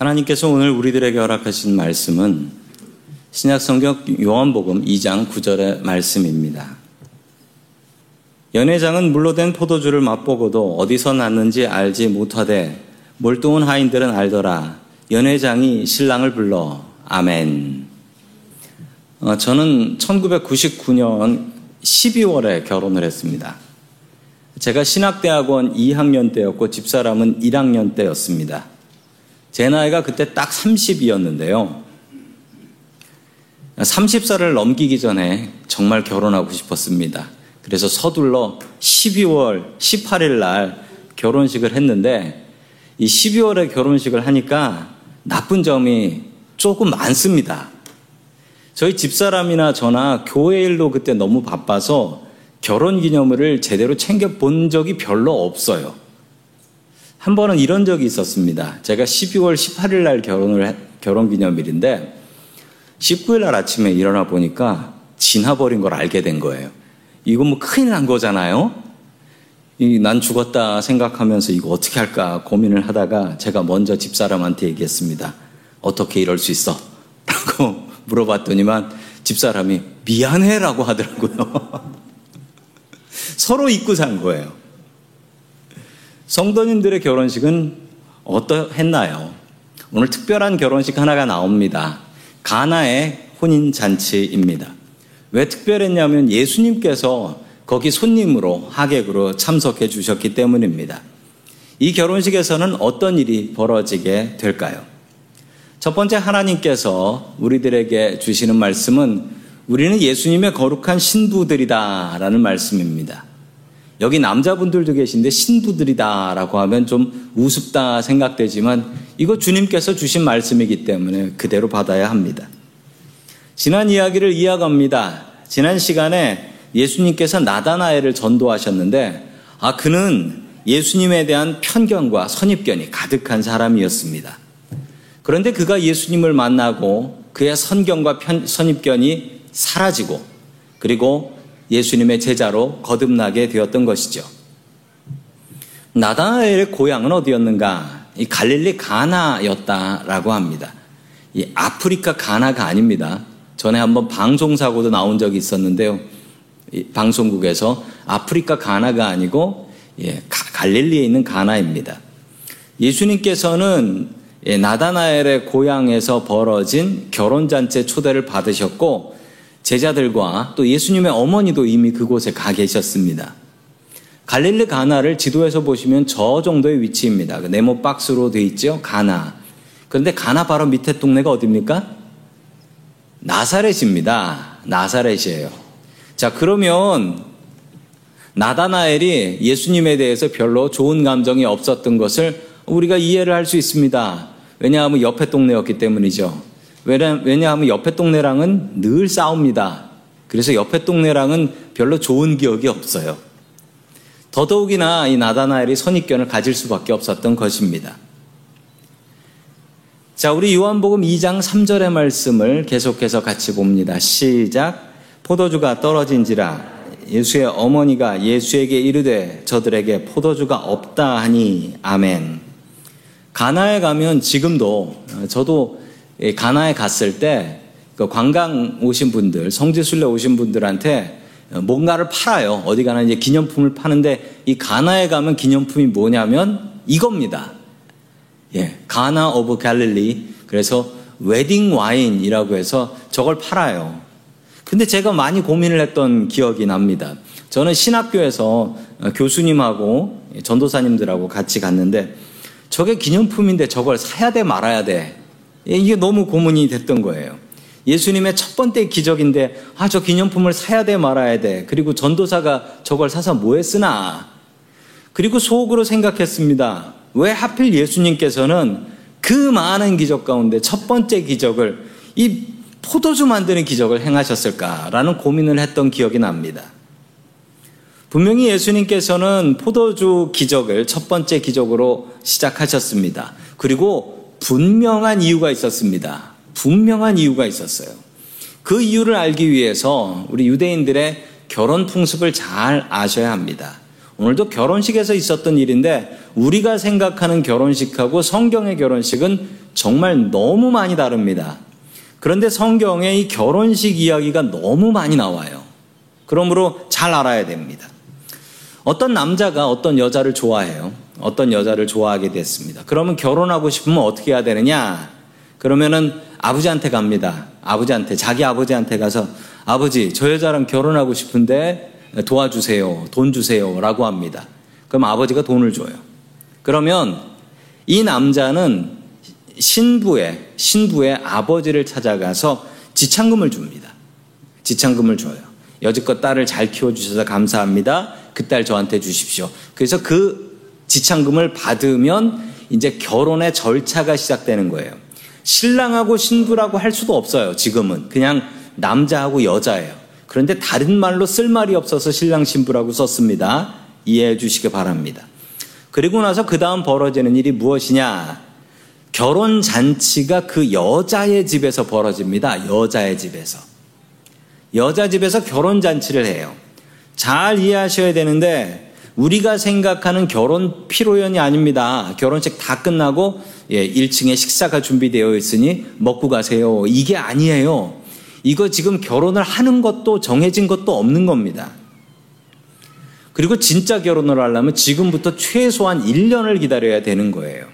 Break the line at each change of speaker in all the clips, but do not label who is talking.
하나님께서 오늘 우리들에게 허락하신 말씀은 신약 성경 요한복음 2장 9절의 말씀입니다. 연회장은 물로 된 포도주를 맛보고도 어디서 났는지 알지 못하되 몰두한 하인들은 알더라. 연회장이 신랑을 불러 아멘. 어, 저는 1999년 12월에 결혼을 했습니다. 제가 신학대학원 2학년 때였고 집사람은 1학년 때였습니다. 제 나이가 그때 딱 30이었는데요. 30살을 넘기기 전에 정말 결혼하고 싶었습니다. 그래서 서둘러 12월 18일 날 결혼식을 했는데 이 12월에 결혼식을 하니까 나쁜 점이 조금 많습니다. 저희 집사람이나 저나 교회 일도 그때 너무 바빠서 결혼 기념일을 제대로 챙겨 본 적이 별로 없어요. 한 번은 이런 적이 있었습니다. 제가 12월 18일 날 결혼을 결혼 기념일인데 19일 날 아침에 일어나 보니까 지나버린 걸 알게 된 거예요. 이거 뭐 큰일 난 거잖아요. 난 죽었다 생각하면서 이거 어떻게 할까 고민을 하다가 제가 먼저 집사람한테 얘기했습니다. 어떻게 이럴 수 있어? 라고 물어봤더니만 집사람이 미안해라고 하더라고요. 서로 잊고 산 거예요. 성도님들의 결혼식은 어떠했나요? 오늘 특별한 결혼식 하나가 나옵니다. 가나의 혼인 잔치입니다. 왜 특별했냐면 예수님께서 거기 손님으로 하객으로 참석해 주셨기 때문입니다. 이 결혼식에서는 어떤 일이 벌어지게 될까요? 첫 번째 하나님께서 우리들에게 주시는 말씀은 우리는 예수님의 거룩한 신부들이다라는 말씀입니다. 여기 남자분들도 계신데 신부들이다라고 하면 좀 우습다 생각되지만 이거 주님께서 주신 말씀이기 때문에 그대로 받아야 합니다. 지난 이야기를 이어갑니다. 지난 시간에 예수님께서 나다나엘을 전도하셨는데 아 그는 예수님에 대한 편견과 선입견이 가득한 사람이었습니다. 그런데 그가 예수님을 만나고 그의 선견과 편, 선입견이 사라지고 그리고 예수님의 제자로 거듭나게 되었던 것이죠. 나다나엘의 고향은 어디였는가? 이 갈릴리 가나였다라고 합니다. 이 아프리카 가나가 아닙니다. 전에 한번 방송 사고도 나온 적이 있었는데요. 방송국에서 아프리카 가나가 아니고 예, 갈릴리에 있는 가나입니다. 예수님께서는 예, 나다나엘의 고향에서 벌어진 결혼 잔치 초대를 받으셨고 제자들과 또 예수님의 어머니도 이미 그곳에 가 계셨습니다. 갈릴리 가나를 지도에서 보시면 저 정도의 위치입니다. 그 네모 박스로 되어 있죠. 가나. 그런데 가나 바로 밑에 동네가 어디입니까? 나사렛입니다. 나사렛이에요. 자, 그러면 나다나엘이 예수님에 대해서 별로 좋은 감정이 없었던 것을 우리가 이해를 할 수 있습니다. 왜냐하면 옆에 동네였기 때문이죠. 왜냐하면 옆에 동네랑은 늘 싸웁니다. 그래서 옆에 동네랑은 별로 좋은 기억이 없어요. 더더욱이나 이 나다나엘이 선입견을 가질 수밖에 없었던 것입니다. 자, 우리 요한복음 2장 3절의 말씀을 계속해서 같이 봅니다. 시작. 포도주가 떨어진지라 예수의 어머니가 예수에게 이르되 저들에게 포도주가 없다 하니 아멘. 가나에 가면 지금도 저도 가나에 갔을 때 그 관광 오신 분들, 성지순례 오신 분들한테 뭔가를 팔아요. 어디 가나 이제 기념품을 파는데 이 가나에 가면 기념품이 뭐냐면 이겁니다. 예, Cana of Galilee. 그래서 웨딩 와인이라고 해서 저걸 팔아요. 근데 제가 많이 고민을 했던 기억이 납니다. 저는 신학교에서 교수님하고 전도사님들하고 같이 갔는데 저게 기념품인데 저걸 사야 돼 말아야 돼. 예, 이게 너무 고민이 됐던 거예요. 예수님의 첫 번째 기적인데 아 저 기념품을 사야 돼 말아야 돼. 그리고 전도사가 저걸 사서 뭐에 쓰나. 그리고 속으로 생각했습니다. 왜 하필 예수님께서는 그 많은 기적 가운데 첫 번째 기적을 이 포도주 만드는 기적을 행하셨을까라는 고민을 했던 기억이 납니다. 분명히 예수님께서는 포도주 기적을 첫 번째 기적으로 시작하셨습니다. 그리고 분명한 이유가 있었습니다. 분명한 이유가 있었어요. 그 이유를 알기 위해서 우리 유대인들의 결혼 풍습을 잘 아셔야 합니다. 오늘도 결혼식에서 있었던 일인데 우리가 생각하는 결혼식하고 성경의 결혼식은 정말 너무 많이 다릅니다. 그런데 성경에 이 결혼식 이야기가 너무 많이 나와요. 그러므로 잘 알아야 됩니다. 어떤 남자가 어떤 여자를 좋아해요. 어떤 여자를 좋아하게 됐습니다. 그러면 결혼하고 싶으면 어떻게 해야 되느냐? 그러면은 아버지한테 갑니다. 아버지한테, 자기 아버지한테 가서 아버지, 저 여자랑 결혼하고 싶은데 도와주세요. 돈 주세요. 라고 합니다. 그럼 아버지가 돈을 줘요. 그러면 이 남자는 신부의, 신부의 아버지를 찾아가서 지창금을 줍니다. 지창금을 줘요. 여지껏 딸을 잘 키워주셔서 감사합니다. 그 딸 저한테 주십시오. 그래서 그 지창금을 받으면 이제 결혼의 절차가 시작되는 거예요. 신랑하고 신부라고 할 수도 없어요. 지금은. 그냥 남자하고 여자예요. 그런데 다른 말로 쓸 말이 없어서 신랑 신부라고 썼습니다. 이해해 주시기 바랍니다. 그리고 나서 그 다음 벌어지는 일이 무엇이냐? 결혼 잔치가 그 여자의 집에서 벌어집니다. 여자의 집에서. 여자 집에서 결혼 잔치를 해요. 잘 이해하셔야 되는데 우리가 생각하는 결혼 피로연이 아닙니다. 결혼식 다 끝나고 예, 1층에 식사가 준비되어 있으니 먹고 가세요. 이게 아니에요. 이거 지금 결혼을 하는 것도 정해진 것도 없는 겁니다. 그리고 진짜 결혼을 하려면 지금부터 최소한 1년을 기다려야 되는 거예요.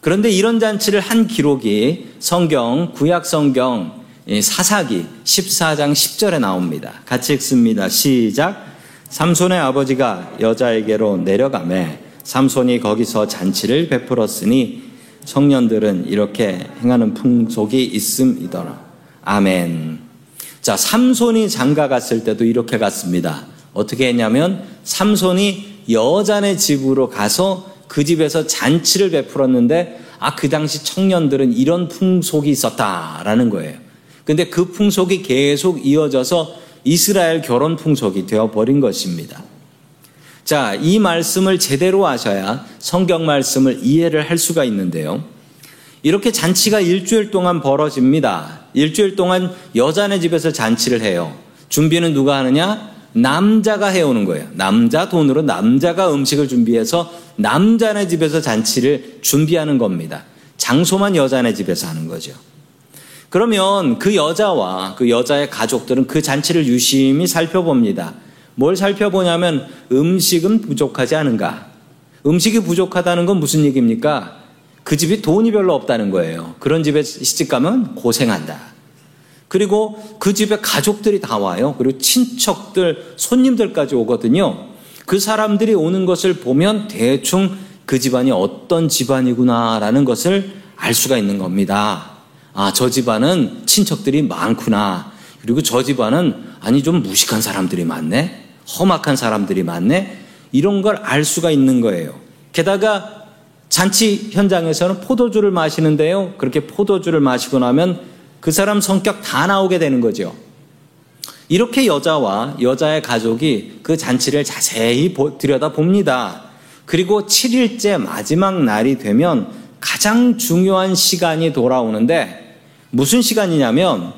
그런데 이런 잔치를 한 기록이 성경, 구약 성경, 사사기 14장 10절에 나옵니다. 같이 읽습니다. 시작. 삼손의 아버지가 여자에게로 내려가매 삼손이 거기서 잔치를 베풀었으니 청년들은 이렇게 행하는 풍속이 있음이더라. 아멘. 자, 삼손이 장가 갔을 때도 이렇게 갔습니다. 어떻게 했냐면 삼손이 여자네 집으로 가서 그 집에서 잔치를 베풀었는데 아, 그 당시 청년들은 이런 풍속이 있었다라는 거예요. 근데 그 풍속이 계속 이어져서 이스라엘 결혼 풍속이 되어 버린 것입니다. 자, 이 말씀을 제대로 하셔야 성경 말씀을 이해를 할 수가 있는데요. 이렇게 잔치가 일주일 동안 벌어집니다. 일주일 동안 여자네 집에서 잔치를 해요. 준비는 누가 하느냐? 남자가 해오는 거예요. 남자 돈으로 남자가 음식을 준비해서 남자네 집에서 잔치를 준비하는 겁니다. 장소만 여자네 집에서 하는 거죠. 그러면 그 여자와 그 여자의 가족들은 그 잔치를 유심히 살펴봅니다. 뭘 살펴보냐면 음식은 부족하지 않은가? 음식이 부족하다는 건 무슨 얘기입니까? 그 집이 돈이 별로 없다는 거예요. 그런 집에 시집 가면 고생한다. 그리고 그 집에 가족들이 다 와요. 그리고 친척들, 손님들까지 오거든요. 그 사람들이 오는 것을 보면 대충 그 집안이 어떤 집안이구나라는 것을 알 수가 있는 겁니다. 아, 저 집안은 친척들이 많구나. 그리고 저 집안은 아니 좀 무식한 사람들이 많네. 험악한 사람들이 많네. 이런 걸 알 수가 있는 거예요. 게다가 잔치 현장에서는 포도주를 마시는데요. 그렇게 포도주를 마시고 나면 그 사람 성격 다 나오게 되는 거죠. 이렇게 여자와 여자의 가족이 그 잔치를 자세히 들여다 봅니다. 그리고 7일째 마지막 날이 되면 가장 중요한 시간이 돌아오는데 무슨 시간이냐면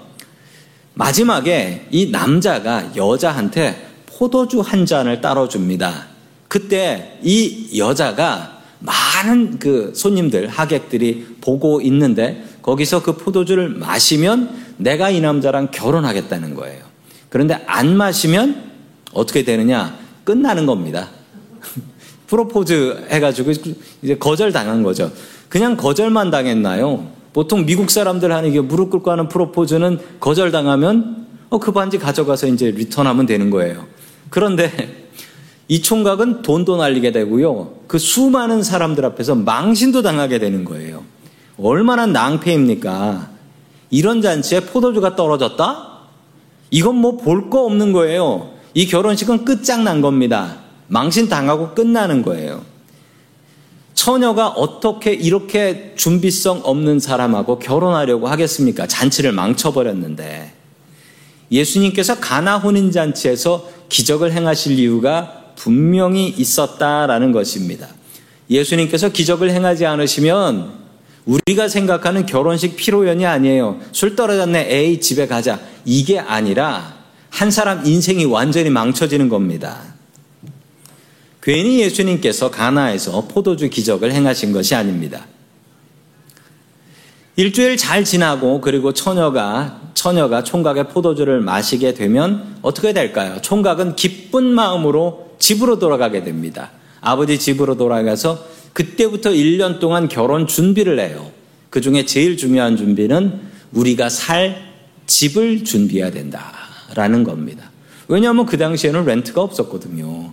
마지막에 이 남자가 여자한테 포도주 한 잔을 따라줍니다. 그때 이 여자가 많은 그 손님들, 하객들이 보고 있는데 거기서 그 포도주를 마시면 내가 이 남자랑 결혼하겠다는 거예요. 그런데 안 마시면 어떻게 되느냐? 끝나는 겁니다. 프로포즈 해가지고 이제 거절 당한 거죠. 그냥 거절만 당했나요? 보통 미국 사람들 하는 게 무릎 꿇고 하는 프로포즈는 거절 당하면 어, 그 반지 가져가서 이제 리턴하면 되는 거예요. 그런데 이 총각은 돈도 날리게 되고요. 그 수많은 사람들 앞에서 망신도 당하게 되는 거예요. 얼마나 낭패입니까? 이런 잔치에 포도주가 떨어졌다? 이건 뭐 볼 거 없는 거예요. 이 결혼식은 끝장난 겁니다. 망신 당하고 끝나는 거예요. 처녀가 어떻게 이렇게 준비성 없는 사람하고 결혼하려고 하겠습니까? 잔치를 망쳐버렸는데. 예수님께서 가나 혼인 잔치에서 기적을 행하실 이유가 분명히 있었다라는 것입니다. 예수님께서 기적을 행하지 않으시면 우리가 생각하는 결혼식 피로연이 아니에요. 술 떨어졌네. 에이, 집에 가자. 이게 아니라 한 사람 인생이 완전히 망쳐지는 겁니다. 괜히 예수님께서 가나에서 포도주 기적을 행하신 것이 아닙니다. 일주일 잘 지나고 그리고 처녀가 처녀가 총각의 포도주를 마시게 되면 어떻게 될까요? 총각은 기쁜 마음으로 집으로 돌아가게 됩니다. 아버지 집으로 돌아가서 그때부터 1년 동안 결혼 준비를 해요. 그 중에 제일 중요한 준비는 우리가 살 집을 준비해야 된다라는 겁니다. 왜냐하면 그 당시에는 렌트가 없었거든요.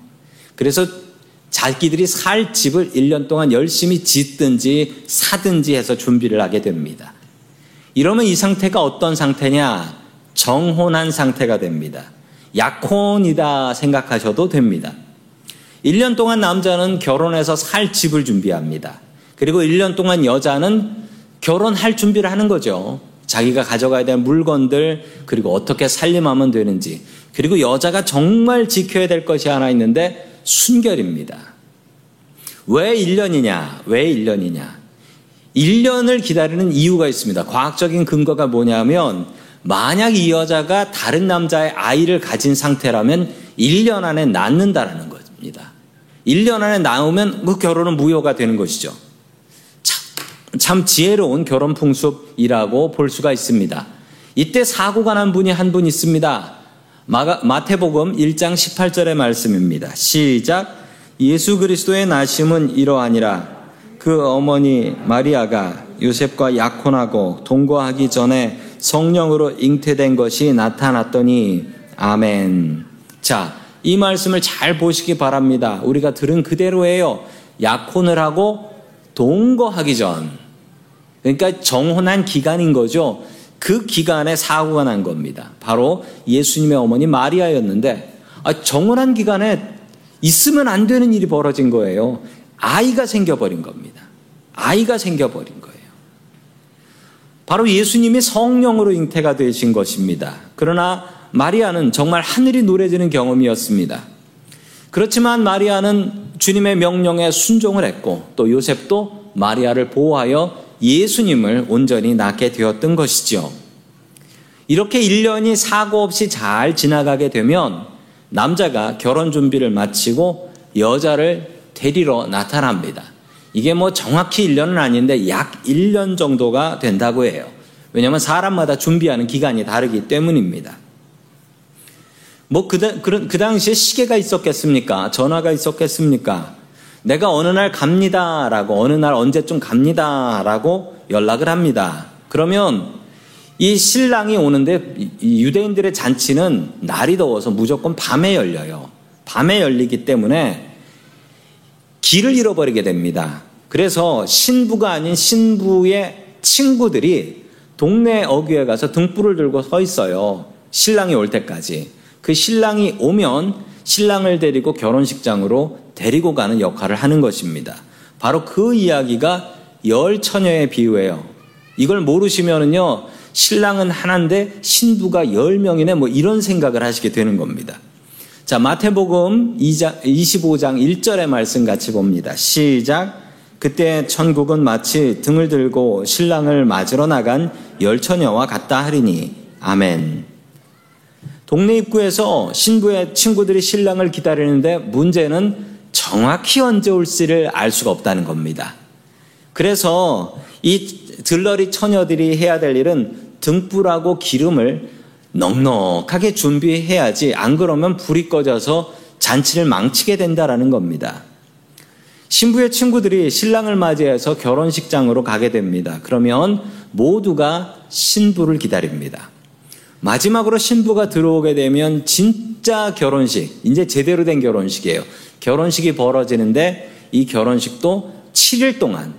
그래서 자기들이 살 집을 1년 동안 열심히 짓든지 사든지 해서 준비를 하게 됩니다. 이러면 이 상태가 어떤 상태냐? 정혼한 상태가 됩니다. 약혼이다 생각하셔도 됩니다. 1년 동안 남자는 결혼해서 살 집을 준비합니다. 그리고 1년 동안 여자는 결혼할 준비를 하는 거죠. 자기가 가져가야 될 물건들, 그리고 어떻게 살림하면 되는지. 그리고 여자가 정말 지켜야 될 것이 하나 있는데 순결입니다. 왜 1년이냐? 왜 1년이냐? 1년을 기다리는 이유가 있습니다. 과학적인 근거가 뭐냐면 만약 이 여자가 다른 남자의 아이를 가진 상태라면 1년 안에 낳는다라는 겁니다. 1년 안에 낳으면 그 결혼은 무효가 되는 것이죠. 참, 참 지혜로운 결혼 풍습이라고 볼 수가 있습니다. 이때 사고가 난 분이 한 분 있습니다. 마태복음 1장 18절의 말씀입니다. 시작. 예수 그리스도의 나심은 이러하니라. 그 어머니 마리아가 요셉과 약혼하고 동거하기 전에 성령으로 잉태된 것이 나타났더니 아멘. 자, 이 말씀을 잘 보시기 바랍니다. 우리가 들은 그대로예요. 약혼을 하고 동거하기 전. 그러니까 정혼한 기간인 거죠. 그 기간에 사고가 난 겁니다. 바로 예수님의 어머니 마리아였는데 아, 정혼한 기간에 있으면 안 되는 일이 벌어진 거예요. 아이가 생겨버린 겁니다. 아이가 생겨버린 거예요. 바로 예수님이 성령으로 잉태가 되신 것입니다. 그러나 마리아는 정말 하늘이 노래지는 경험이었습니다. 그렇지만 마리아는 주님의 명령에 순종을 했고 또 요셉도 마리아를 보호하여 예수님을 온전히 낳게 되었던 것이죠. 이렇게 1년이 사고 없이 잘 지나가게 되면 남자가 결혼 준비를 마치고 여자를 데리러 나타납니다. 이게 뭐 정확히 1년은 아닌데 약 1년 정도가 된다고 해요. 왜냐하면 사람마다 준비하는 기간이 다르기 때문입니다. 뭐 그, 그, 그 당시에 시계가 있었겠습니까? 전화가 있었겠습니까? 내가 어느 날 갑니다라고 어느 날 언제쯤 갑니다라고 연락을 합니다. 그러면 이 신랑이 오는데 유대인들의 잔치는 날이 더워서 무조건 밤에 열려요. 밤에 열리기 때문에 길을 잃어버리게 됩니다. 그래서 신부가 아닌 신부의 친구들이 동네 어귀에 가서 등불을 들고 서 있어요. 신랑이 올 때까지. 그 신랑이 오면 신랑을 데리고 결혼식장으로 데리고 가는 역할을 하는 것입니다. 바로 그 이야기가 열 처녀의 비유예요. 이걸 모르시면은요, 신랑은 하나인데 신부가 열 명이네 뭐 이런 생각을 하시게 되는 겁니다. 자, 마태복음 25장 1절의 말씀 같이 봅니다. 시작. 그때 천국은 마치 등을 들고 신랑을 맞으러 나간 열 처녀와 같다 하리니. 아멘. 동네 입구에서 신부의 친구들이 신랑을 기다리는데 문제는 정확히 언제 올지를 알 수가 없다는 겁니다. 그래서 이 들러리 처녀들이 해야 될 일은 등불하고 기름을 넉넉하게 준비해야지 안 그러면 불이 꺼져서 잔치를 망치게 된다라는 겁니다. 신부의 친구들이 신랑을 맞이해서 결혼식장으로 가게 됩니다. 그러면 모두가 신부를 기다립니다. 마지막으로 신부가 들어오게 되면 진짜 결혼식, 이제 제대로 된 결혼식이에요. 결혼식이 벌어지는데 이 결혼식도 7일 동안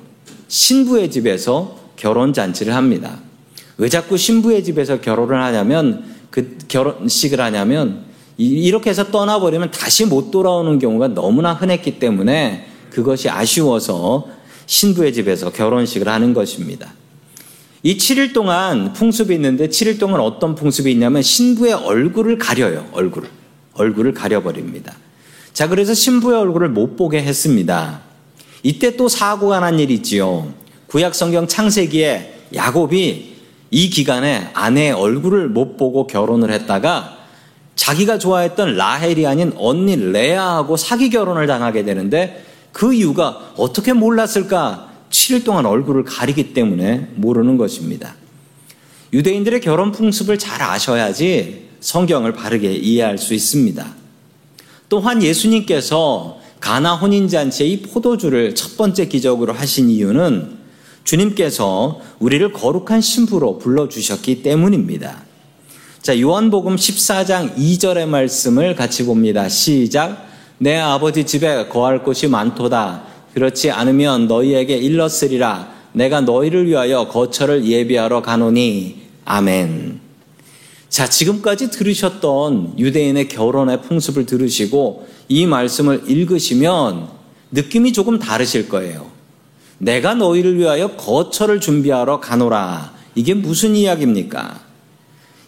신부의 집에서 결혼 잔치를 합니다. 왜 자꾸 신부의 집에서 결혼을 하냐면 그 결혼식을 하냐면 이렇게 해서 떠나버리면 다시 못 돌아오는 경우가 너무나 흔했기 때문에 그것이 아쉬워서 신부의 집에서 결혼식을 하는 것입니다. 이 7일 동안 풍습이 있는데 7일 동안 어떤 풍습이 있냐면 신부의 얼굴을 가려요. 얼굴을. 얼굴을 가려버립니다. 자, 그래서 신부의 얼굴을 못 보게 했습니다. 이때 또 사고가 난 일이 있지요. 구약 성경 창세기에 야곱이 이 기간에 아내의 얼굴을 못 보고 결혼을 했다가 자기가 좋아했던 라헬이 아닌 언니 레아하고 사기 결혼을 당하게 되는데 그 이유가 어떻게 몰랐을까? 7일 동안 얼굴을 가리기 때문에 모르는 것입니다. 유대인들의 결혼 풍습을 잘 아셔야지 성경을 바르게 이해할 수 있습니다. 또한 예수님께서 가나 혼인잔치의 이 포도주를 첫 번째 기적으로 하신 이유는 주님께서 우리를 거룩한 신부로 불러주셨기 때문입니다. 자, 요한복음 14장 2절의 말씀을 같이 봅니다. 시작. 내 아버지 집에 거할 곳이 많도다. 그렇지 않으면 너희에게 일렀으리라. 내가 너희를 위하여 거처를 예비하러 가노니. 아멘. 자, 지금까지 들으셨던 유대인의 결혼의 풍습을 들으시고 이 말씀을 읽으시면 느낌이 조금 다르실 거예요. 내가 너희를 위하여 거처를 준비하러 가노라. 이게 무슨 이야기입니까?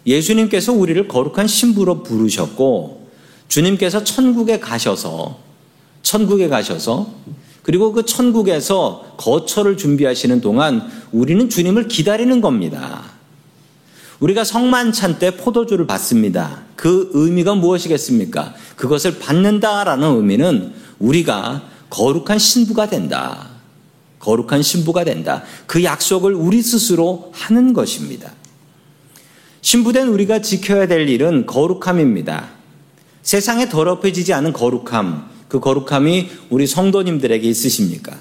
예수님께서 우리를 거룩한 신부로 부르셨고 주님께서 천국에 가셔서 천국에 가셔서 그리고 그 천국에서 거처를 준비하시는 동안 우리는 주님을 기다리는 겁니다. 우리가 성만찬 때 포도주를 받습니다. 그 의미가 무엇이겠습니까? 그것을 받는다라는 의미는 우리가 거룩한 신부가 된다. 거룩한 신부가 된다. 그 약속을 우리 스스로 하는 것입니다. 신부된 우리가 지켜야 될 일은 거룩함입니다. 세상에 더럽혀지지 않은 거룩함, 그 거룩함이 우리 성도님들에게 있으십니까?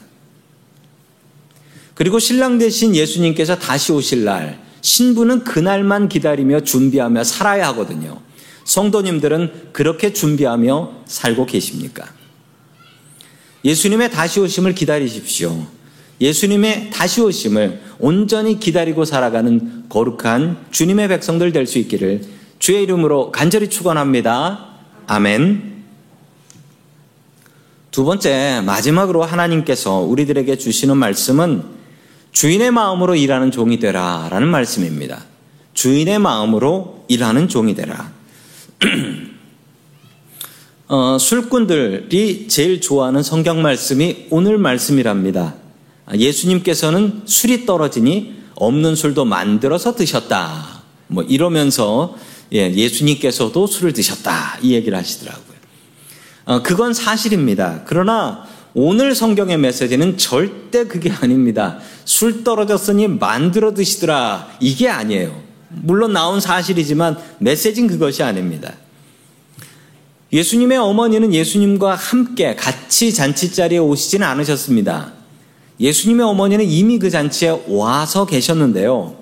그리고 신랑 대신 예수님께서 다시 오실 날, 신부는 그날만 기다리며 준비하며 살아야 하거든요. 성도님들은 그렇게 준비하며 살고 계십니까? 예수님의 다시 오심을 기다리십시오. 예수님의 다시 오심을 온전히 기다리고 살아가는 거룩한 주님의 백성들 될 수 있기를 주의 이름으로 간절히 축원합니다. 아멘. 두 번째 마지막으로 하나님께서 우리들에게 주시는 말씀은 주인의 마음으로 일하는 종이 되라 라는 말씀입니다. 주인의 마음으로 일하는 종이 되라. 어, 술꾼들이 제일 좋아하는 성경 말씀이 오늘 말씀이랍니다. 예수님께서는 술이 떨어지니 없는 술도 만들어서 드셨다. 뭐 이러면서 예, 수님께서도 술을 드셨다. 이 얘기를 하시더라고요. 어, 그건 사실입니다. 그러나 오늘 성경의 메시지는 절대 그게 아닙니다. 술 떨어졌으니 만들어 드시더라. 이게 아니에요. 물론 나온 사실이지만 메시지는 그것이 아닙니다. 예수님의 어머니는 예수님과 함께 같이 잔치 자리에 오시지는 않으셨습니다. 예수님의 어머니는 이미 그 잔치에 와서 계셨는데요.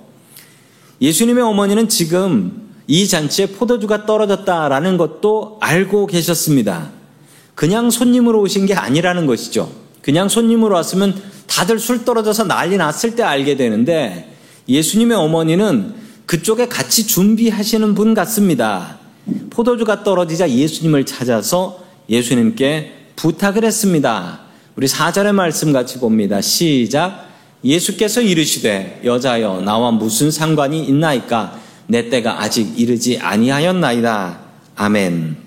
예수님의 어머니는 지금 이 잔치에 포도주가 떨어졌다라는 것도 알고 계셨습니다. 그냥 손님으로 오신 게 아니라는 것이죠. 그냥 손님으로 왔으면 다들 술 떨어져서 난리 났을 때 알게 되는데 예수님의 어머니는 그쪽에 같이 준비하시는 분 같습니다. 포도주가 떨어지자 예수님을 찾아서 예수님께 부탁을 했습니다. 우리 사절의 말씀 같이 봅니다. 시작. 예수께서 이르시되 여자여 나와 무슨 상관이 있나이까 내 때가 아직 이르지 아니하였나이다. 아멘.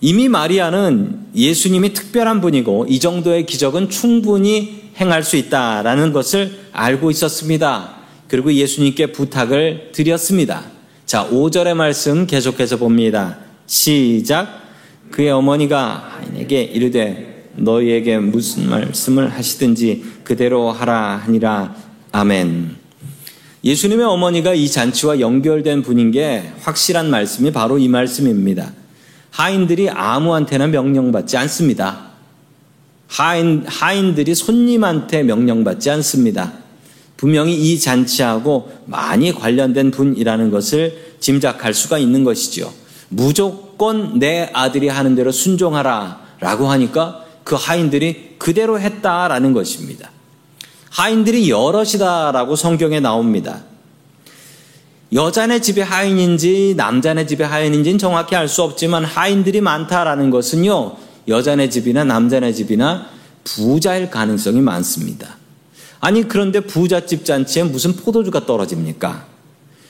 이미 마리아는 예수님이 특별한 분이고 이 정도의 기적은 충분히 행할 수 있다라는 것을 알고 있었습니다. 그리고 예수님께 부탁을 드렸습니다. 자, 5절의 말씀 계속해서 봅니다. 시작. 그의 어머니가 하인에게 이르되 너희에게 무슨 말씀을 하시든지 그대로 하라 하니라. 아멘. 예수님의 어머니가 이 잔치와 연결된 분인 게 확실한 말씀이 바로 이 말씀입니다. 하인들이 아무한테나 명령받지 않습니다. 하인, 하인들이 손님한테 명령받지 않습니다. 분명히 이 잔치하고 많이 관련된 분이라는 것을 짐작할 수가 있는 것이죠. 무조건 내 아들이 하는 대로 순종하라 라고 하니까 그 하인들이 그대로 했다라는 것입니다. 하인들이 여럿이다라고 성경에 나옵니다. 여자네 집의 하인인지 남자네 집의 하인인지는 정확히 알 수 없지만 하인들이 많다라는 것은요, 여자네 집이나 남자네 집이나 부자일 가능성이 많습니다. 아니, 그런데 부잣집 잔치에 무슨 포도주가 떨어집니까?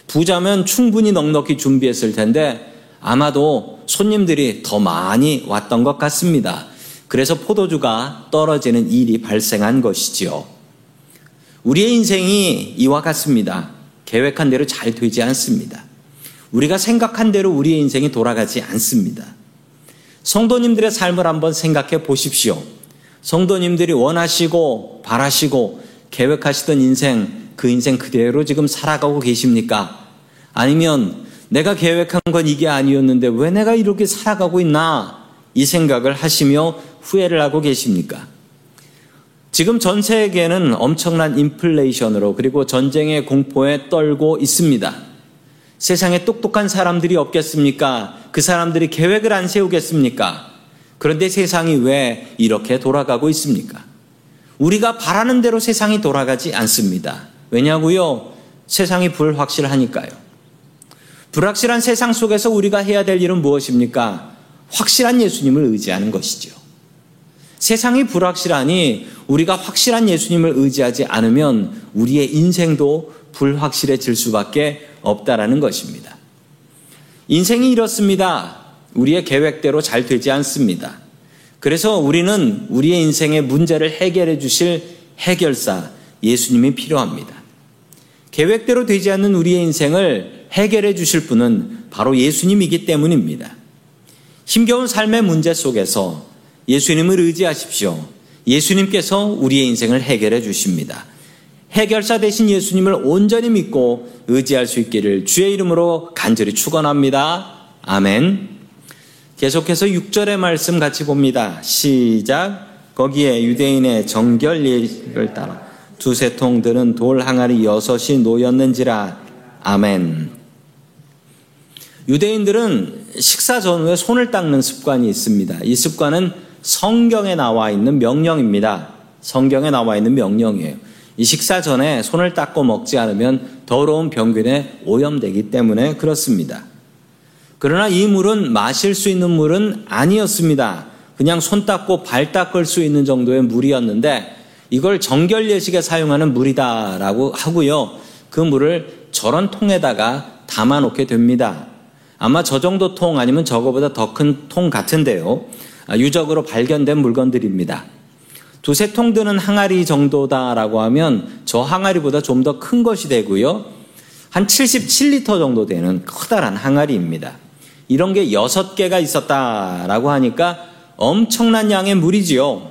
부자면 충분히 넉넉히 준비했을 텐데 아마도 손님들이 더 많이 왔던 것 같습니다. 그래서 포도주가 떨어지는 일이 발생한 것이지요. 우리의 인생이 이와 같습니다. 계획한 대로 잘 되지 않습니다. 우리가 생각한 대로 우리의 인생이 돌아가지 않습니다. 성도님들의 삶을 한번 생각해 보십시오. 성도님들이 원하시고 바라시고 계획하시던 인생, 그 인생 그대로 지금 살아가고 계십니까? 아니면 내가 계획한 건 이게 아니었는데 왜 내가 이렇게 살아가고 있나? 이 생각을 하시며 후회를 하고 계십니까? 지금 전 세계는 엄청난 인플레이션으로 그리고 전쟁의 공포에 떨고 있습니다. 세상에 똑똑한 사람들이 없겠습니까? 그 사람들이 계획을 안 세우겠습니까? 그런데 세상이 왜 이렇게 돌아가고 있습니까? 우리가 바라는 대로 세상이 돌아가지 않습니다. 왜냐고요? 세상이 불확실하니까요. 불확실한 세상 속에서 우리가 해야 될 일은 무엇입니까? 확실한 예수님을 의지하는 것이죠. 세상이 불확실하니 우리가 확실한 예수님을 의지하지 않으면 우리의 인생도 불확실해질 수밖에 없다라는 것입니다. 인생이 이렇습니다. 우리의 계획대로 잘 되지 않습니다. 그래서 우리는 우리의 인생의 문제를 해결해 주실 해결사 예수님이 필요합니다. 계획대로 되지 않는 우리의 인생을 해결해 주실 분은 바로 예수님이기 때문입니다. 힘겨운 삶의 문제 속에서 예수님을 의지하십시오. 예수님께서 우리의 인생을 해결해 주십니다. 해결사 되신 예수님을 온전히 믿고 의지할 수 있기를 주의 이름으로 간절히 축원합니다. 아멘. 계속해서 6절의 말씀 같이 봅니다. 시작. 거기에 유대인의 정결 예식을 따라 두세 통들은 돌 항아리 여섯이 놓였는지라. 아멘. 유대인들은 식사 전후에 손을 닦는 습관이 있습니다. 이 습관은 성경에 나와 있는 명령입니다. 성경에 나와 있는 명령이에요. 이 식사 전에 손을 닦고 먹지 않으면 더러운 병균에 오염되기 때문에 그렇습니다. 그러나 이 물은 마실 수 있는 물은 아니었습니다. 그냥 손 닦고 발 닦을 수 있는 정도의 물이었는데 이걸 정결 예식에 사용하는 물이다라고 하고요. 그 물을 저런 통에다가 담아 놓게 됩니다. 아마 저 정도 통 아니면 저거보다 더 큰 통 같은데요. 아, 유적으로 발견된 물건들입니다. 두세 통 드는 항아리 정도다라고 하면 저 항아리보다 좀 더 큰 것이 되고요. 한 77리터 정도 되는 커다란 항아리입니다. 이런 게 여섯 개가 있었다라고 하니까 엄청난 양의 물이지요.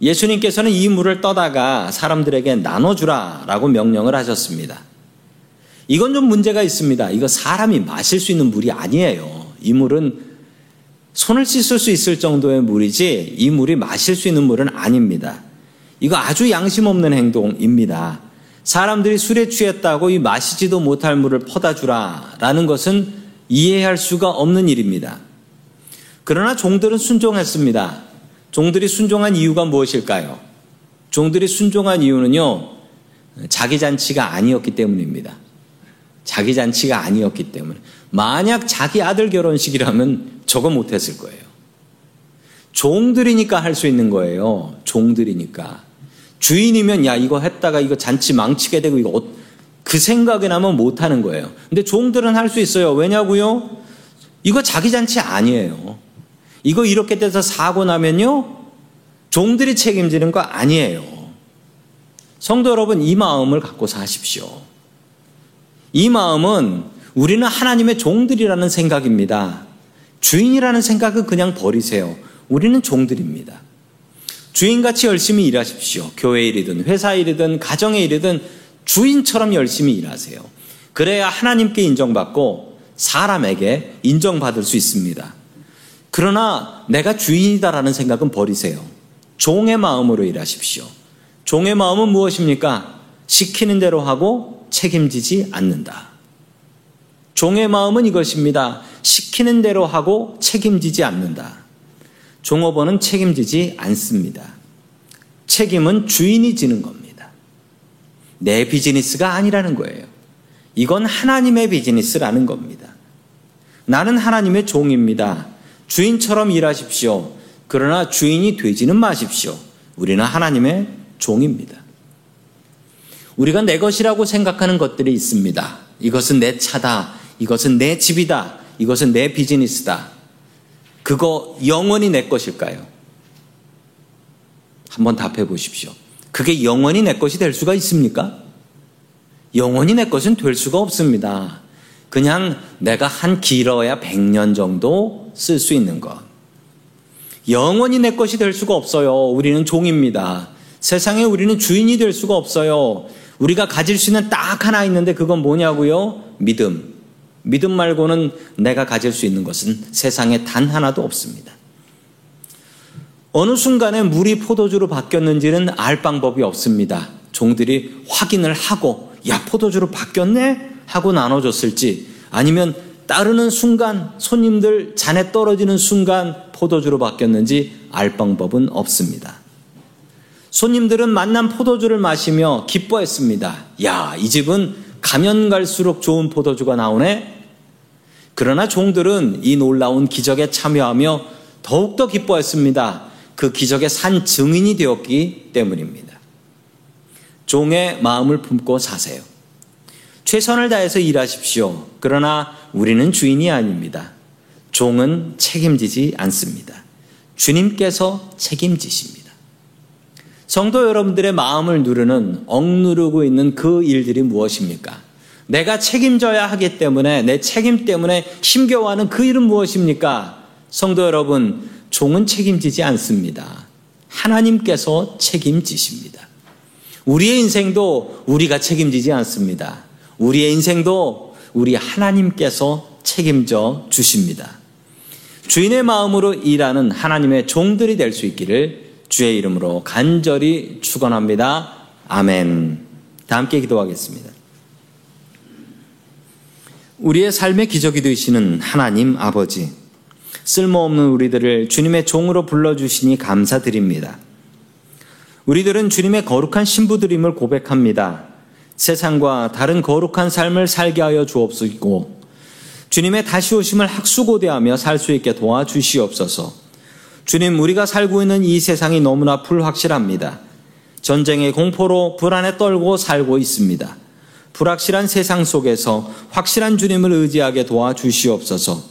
예수님께서는 이 물을 떠다가 사람들에게 나눠주라라고 명령을 하셨습니다. 이건 좀 문제가 있습니다. 이거 사람이 마실 수 있는 물이 아니에요. 이 물은 손을 씻을 수 있을 정도의 물이지 이 물이 마실 수 있는 물은 아닙니다. 이거 아주 양심 없는 행동입니다. 사람들이 술에 취했다고 이 마시지도 못할 물을 퍼다 주라라는 것은 이해할 수가 없는 일입니다. 그러나 종들은 순종했습니다. 종들이 순종한 이유가 무엇일까요? 종들이 순종한 이유는요, 자기 잔치가 아니었기 때문입니다. 자기 잔치가 아니었기 때문에. 만약 자기 아들 결혼식이라면 저거 못했을 거예요. 종들이니까 할 수 있는 거예요. 종들이니까. 주인이면 야, 이거 했다가 이거 잔치 망치게 되고 이거 그 생각이 나면 못 하는 거예요. 근데 종들은 할 수 있어요. 왜냐고요? 이거 자기 잔치 아니에요. 이거 이렇게 돼서 사고 나면요. 종들이 책임지는 거 아니에요. 성도 여러분, 이 마음을 갖고 사십시오. 이 마음은 우리는 하나님의 종들이라는 생각입니다. 주인이라는 생각은 그냥 버리세요. 우리는 종들입니다. 주인같이 열심히 일하십시오. 교회 일이든 회사 일이든 가정의 일이든 주인처럼 열심히 일하세요. 그래야 하나님께 인정받고 사람에게 인정받을 수 있습니다. 그러나 내가 주인이다라는 생각은 버리세요. 종의 마음으로 일하십시오. 종의 마음은 무엇입니까? 시키는 대로 하고 책임지지 않는다. 종의 마음은 이것입니다. 시키는 대로 하고 책임지지 않는다. 종업원은 책임지지 않습니다. 책임은 주인이 지는 겁니다. 내 비즈니스가 아니라는 거예요. 이건 하나님의 비즈니스라는 겁니다. 나는 하나님의 종입니다. 주인처럼 일하십시오. 그러나 주인이 되지는 마십시오. 우리는 하나님의 종입니다. 우리가 내 것이라고 생각하는 것들이 있습니다. 이것은 내 차다. 이것은 내 집이다. 이것은 내 비즈니스다. 그거 영원히 내 것일까요? 한번 답해 보십시오. 그게 영원히 내 것이 될 수가 있습니까? 영원히 내 것은 될 수가 없습니다. 그냥 내가 한 길어야 100년 정도 쓸 수 있는 것. 영원히 내 것이 될 수가 없어요. 우리는 종입니다. 세상에 우리는 주인이 될 수가 없어요. 우리가 가질 수 있는 딱 하나 있는데 그건 뭐냐고요? 믿음. 믿음 말고는 내가 가질 수 있는 것은 세상에 단 하나도 없습니다. 어느 순간에 물이 포도주로 바뀌었는지는 알 방법이 없습니다. 종들이 확인을 하고, 야, 포도주로 바뀌었네? 하고 나눠줬을지, 아니면 따르는 순간, 손님들 잔에 떨어지는 순간 포도주로 바뀌었는지 알 방법은 없습니다. 손님들은 만난 포도주를 마시며 기뻐했습니다. 야, 이 집은 가면 갈수록 좋은 포도주가 나오네? 그러나 종들은 이 놀라운 기적에 참여하며 더욱더 기뻐했습니다. 그 기적의 산 증인이 되었기 때문입니다. 종의 마음을 품고 사세요. 최선을 다해서 일하십시오. 그러나 우리는 주인이 아닙니다. 종은 책임지지 않습니다. 주님께서 책임지십니다. 성도 여러분들의 마음을 누르는 억누르고 있는 그 일들이 무엇입니까? 내가 책임져야 하기 때문에 내 책임 때문에 힘겨워하는 그 일은 무엇입니까? 성도 여러분, 종은 책임지지 않습니다. 하나님께서 책임지십니다. 우리의 인생도 우리가 책임지지 않습니다. 우리의 인생도 우리 하나님께서 책임져 주십니다. 주인의 마음으로 일하는 하나님의 종들이 될 수 있기를 주의 이름으로 간절히 축원합니다. 아멘. 다 함께 기도하겠습니다. 우리의 삶의 기적이 되시는 하나님 아버지, 쓸모없는 우리들을 주님의 종으로 불러주시니 감사드립니다. 우리들은 주님의 거룩한 신부들임을 고백합니다. 세상과 다른 거룩한 삶을 살게 하여 주옵시고, 주님의 다시 오심을 학수고대하며 살 수 있게 도와주시옵소서. 주님, 우리가 살고 있는 이 세상이 너무나 불확실합니다. 전쟁의 공포로 불안에 떨고 살고 있습니다. 불확실한 세상 속에서 확실한 주님을 의지하게 도와주시옵소서.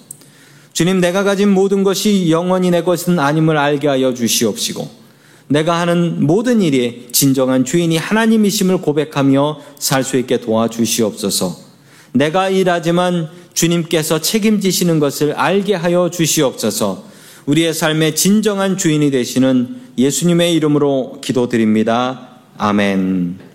주님, 내가 가진 모든 것이 영원히 내 것은 아님을 알게 하여 주시옵시고, 내가 하는 모든 일이 진정한 주인이 하나님이심을 고백하며 살 수 있게 도와주시옵소서. 내가 일하지만 주님께서 책임지시는 것을 알게 하여 주시옵소서. 우리의 삶의 진정한 주인이 되시는 예수님의 이름으로 기도드립니다. 아멘.